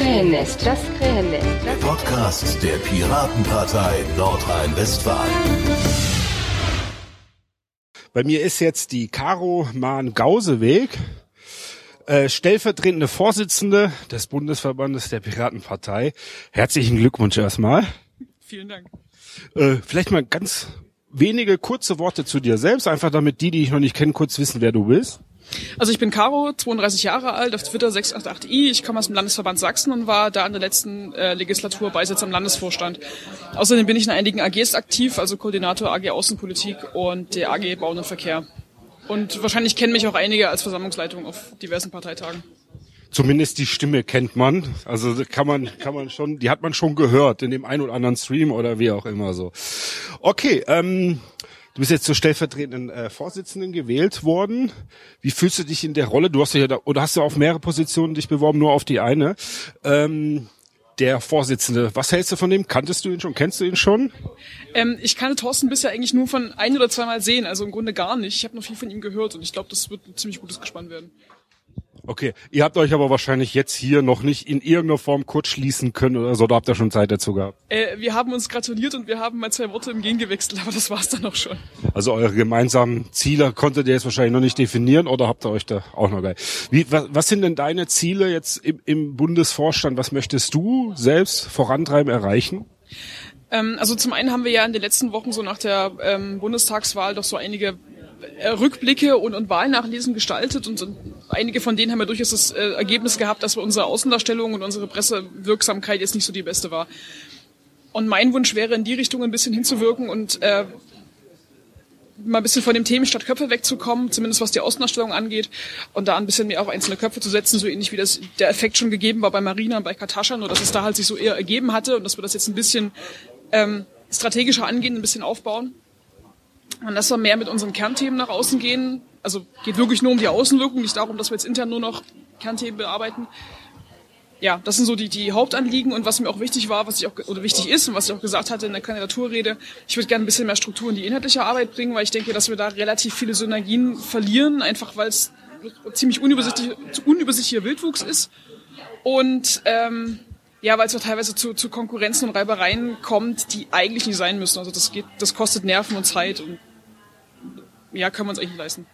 Krähennest, das Krähennest. Der Podcast der Piratenpartei Nordrhein-Westfalen. Bei mir ist jetzt die Caro Mahn-Gauseweg, äh, stellvertretende Vorsitzende des Bundesverbandes der Piratenpartei. Herzlichen Glückwunsch erstmal. Vielen Dank. Äh, vielleicht mal ganz wenige kurze Worte zu dir selbst, einfach damit die, die ich noch nicht kenne, kurz wissen, wer du bist. Also ich bin Caro, 32 Jahre alt, auf Twitter 688i. Ich komme aus dem Landesverband Sachsen und war da in der letzten äh, Legislatur Beisitzer im Landesvorstand. Außerdem bin ich in einigen AGs aktiv, also Koordinator AG Außenpolitik und der AG Bauen und Verkehr. Und wahrscheinlich kennen mich auch einige als Versammlungsleitung auf diversen Parteitagen. Zumindest die Stimme kennt man. Also kann man, kann man schon, die hat man schon gehört in dem einen oder anderen Stream oder wie auch immer so. Okay, ähm, Du bist jetzt zur stellvertretenden äh, Vorsitzenden gewählt worden. Wie fühlst du dich in der Rolle? Du hast ja da, oder hast du auf mehrere Positionen dich beworben, nur auf die eine. Ähm, der Vorsitzende, was hältst du von dem? Kanntest du ihn schon? Kennst du ihn schon? Ähm, ich kannte Thorsten bisher eigentlich nur von ein oder zweimal sehen, also im Grunde gar nicht. Ich habe noch viel von ihm gehört und ich glaube, das wird ein ziemlich gutes Gespann werden. Okay, ihr habt euch aber wahrscheinlich jetzt hier noch nicht in irgendeiner Form kurz schließen können oder so, da habt ihr schon Zeit dazu gehabt. Äh, wir haben uns gratuliert und wir haben mal zwei Worte im Gehen gewechselt, aber das war's dann auch schon. Also eure gemeinsamen Ziele konntet ihr jetzt wahrscheinlich noch nicht definieren oder habt ihr euch da auch noch geil? Wie, was, was sind denn deine Ziele jetzt im, im Bundesvorstand? Was möchtest du selbst vorantreiben, erreichen? Ähm, also zum einen haben wir ja in den letzten Wochen so nach der ähm, Bundestagswahl doch so einige äh, Rückblicke und, und Wahlnachlesen gestaltet und, und einige von denen haben ja durchaus das äh, Ergebnis gehabt, dass unsere Außendarstellung und unsere Pressewirksamkeit jetzt nicht so die beste war. Und mein Wunsch wäre, in die Richtung ein bisschen hinzuwirken und äh, mal ein bisschen von dem Themen statt Köpfe wegzukommen, zumindest was die Außendarstellung angeht, und da ein bisschen mehr auf einzelne Köpfe zu setzen, so ähnlich wie das der Effekt schon gegeben war bei Marina und bei Katascha, nur dass es da halt sich so eher ergeben hatte und dass wir das jetzt ein bisschen ähm, strategischer angehen, ein bisschen aufbauen. Und dass wir mehr mit unseren Kernthemen nach außen gehen. Also geht wirklich nur um die Außenwirkung, nicht darum, dass wir jetzt intern nur noch Kernthemen bearbeiten. Ja, das sind so die, die Hauptanliegen und was mir auch wichtig war, was ich auch oder wichtig ist und was ich auch gesagt hatte in der Kandidaturrede, ich würde gerne ein bisschen mehr Struktur in die inhaltliche Arbeit bringen, weil ich denke, dass wir da relativ viele Synergien verlieren, einfach weil es ziemlich unübersichtlich, unübersichtlicher Wildwuchs ist. Und ähm, ja, weil es auch teilweise zu, zu Konkurrenzen und Reibereien kommt, die eigentlich nicht sein müssen. Also das geht, das kostet Nerven und Zeit und ja, können wir uns eigentlich leisten.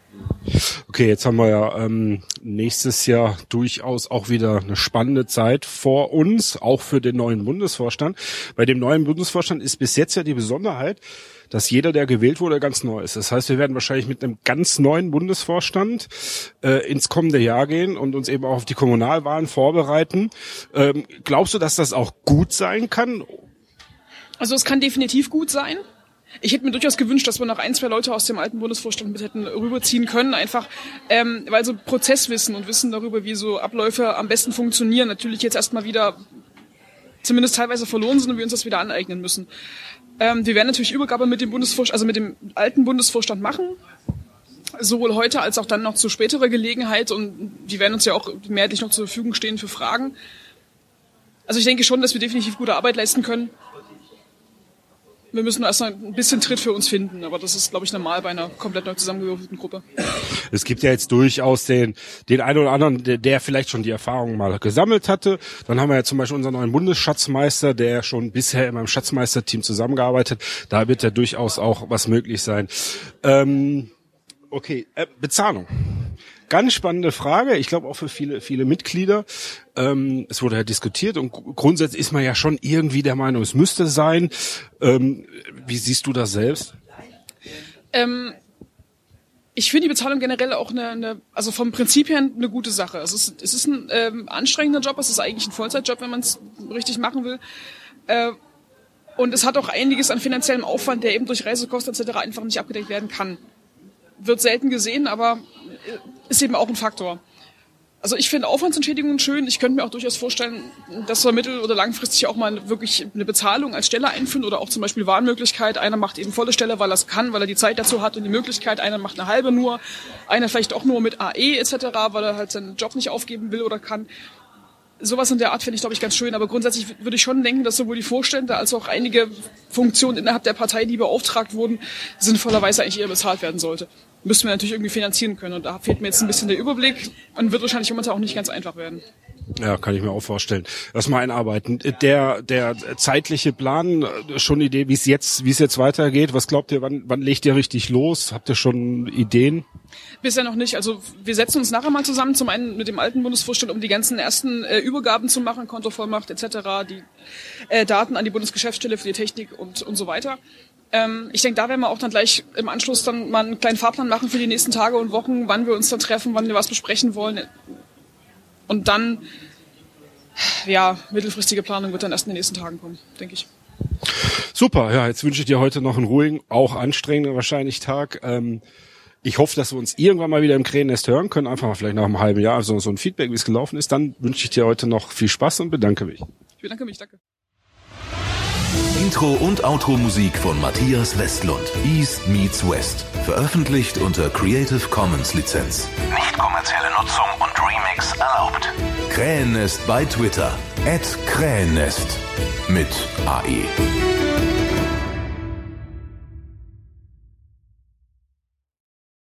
Okay, jetzt haben wir ja ähm, nächstes Jahr durchaus auch wieder eine spannende Zeit vor uns, auch für den neuen Bundesvorstand. Bei dem neuen Bundesvorstand ist bis jetzt ja die Besonderheit, dass jeder, der gewählt wurde, ganz neu ist. Das heißt, wir werden wahrscheinlich mit einem ganz neuen Bundesvorstand äh, ins kommende Jahr gehen und uns eben auch auf die Kommunalwahlen vorbereiten. Ähm, glaubst du, dass das auch gut sein kann? Also es kann definitiv gut sein. Ich hätte mir durchaus gewünscht, dass wir noch ein, zwei Leute aus dem alten Bundesvorstand mit hätten rüberziehen können, einfach ähm, weil so Prozesswissen und Wissen darüber, wie so Abläufe am besten funktionieren, natürlich jetzt erstmal wieder zumindest teilweise verloren sind und wir uns das wieder aneignen müssen. Ähm, wir werden natürlich Übergabe mit dem Bundesvorstand, also mit dem alten Bundesvorstand machen, sowohl heute als auch dann noch zu späterer Gelegenheit und die werden uns ja auch mehrheitlich noch zur Verfügung stehen für Fragen. Also ich denke schon, dass wir definitiv gute Arbeit leisten können wir müssen erst ein bisschen Tritt für uns finden, aber das ist, glaube ich, normal bei einer komplett neu zusammengewürfelten Gruppe. Es gibt ja jetzt durchaus den, den einen oder anderen, der, der vielleicht schon die Erfahrung mal gesammelt hatte. Dann haben wir ja zum Beispiel unseren neuen Bundesschatzmeister, der schon bisher in meinem Schatzmeisterteam zusammengearbeitet. Da wird ja durchaus auch was möglich sein. Ähm, okay, äh, Bezahlung. Ganz spannende Frage. Ich glaube auch für viele, viele Mitglieder. Ähm, es wurde ja diskutiert und grundsätzlich ist man ja schon irgendwie der Meinung, es müsste sein. Ähm, wie siehst du das selbst? Ähm, ich finde die Bezahlung generell auch eine, eine, also vom Prinzip her eine gute Sache. Also es ist, es ist ein ähm, anstrengender Job, es ist eigentlich ein Vollzeitjob, wenn man es richtig machen will. Äh, und es hat auch einiges an finanziellem Aufwand, der eben durch Reisekosten etc. einfach nicht abgedeckt werden kann. Wird selten gesehen, aber ist eben auch ein Faktor. Also ich finde Aufwandsentschädigungen schön. Ich könnte mir auch durchaus vorstellen, dass wir mittel- oder langfristig auch mal wirklich eine Bezahlung als Stelle einführen oder auch zum Beispiel Wahlmöglichkeit. Einer macht eben volle Stelle, weil er es kann, weil er die Zeit dazu hat und die Möglichkeit. Einer macht eine halbe nur. Einer vielleicht auch nur mit AE etc., weil er halt seinen Job nicht aufgeben will oder kann sowas in der Art finde ich, glaube ich, ganz schön. Aber grundsätzlich würde ich schon denken, dass sowohl die Vorstände als auch einige Funktionen innerhalb der Partei, die beauftragt wurden, sinnvollerweise eigentlich eher bezahlt werden sollte. Müssten wir natürlich irgendwie finanzieren können. Und da fehlt mir jetzt ein bisschen der Überblick und wird wahrscheinlich momentan auch nicht ganz einfach werden. Ja, kann ich mir auch vorstellen. Lass mal einarbeiten. Der, der zeitliche Plan, schon Idee, wie es jetzt, wie es jetzt weitergeht. Was glaubt ihr, wann, wann legt ihr richtig los? Habt ihr schon Ideen? Bisher noch nicht. Also wir setzen uns nachher mal zusammen, zum einen mit dem alten Bundesvorstand, um die ganzen ersten äh, Übergaben zu machen, Kontovollmacht etc., die äh, Daten an die Bundesgeschäftsstelle für die Technik und, und so weiter. Ähm, ich denke, da werden wir auch dann gleich im Anschluss dann mal einen kleinen Fahrplan machen für die nächsten Tage und Wochen, wann wir uns dann treffen, wann wir was besprechen wollen. Und dann, ja, mittelfristige Planung wird dann erst in den nächsten Tagen kommen, denke ich. Super, ja, jetzt wünsche ich dir heute noch einen ruhigen, auch anstrengenden wahrscheinlich Tag. Ähm, ich hoffe, dass wir uns irgendwann mal wieder im Krähennest hören können, einfach mal vielleicht nach einem halben Jahr, also so ein Feedback, wie es gelaufen ist. Dann wünsche ich dir heute noch viel Spaß und bedanke mich. Ich bedanke mich, danke. Intro und Outro Musik von Matthias Westlund. East meets West. Veröffentlicht unter Creative Commons Lizenz. Nicht kommerzielle Nutzung und Remix erlaubt. Krähennest bei Twitter. At Krähennest. Mit AE.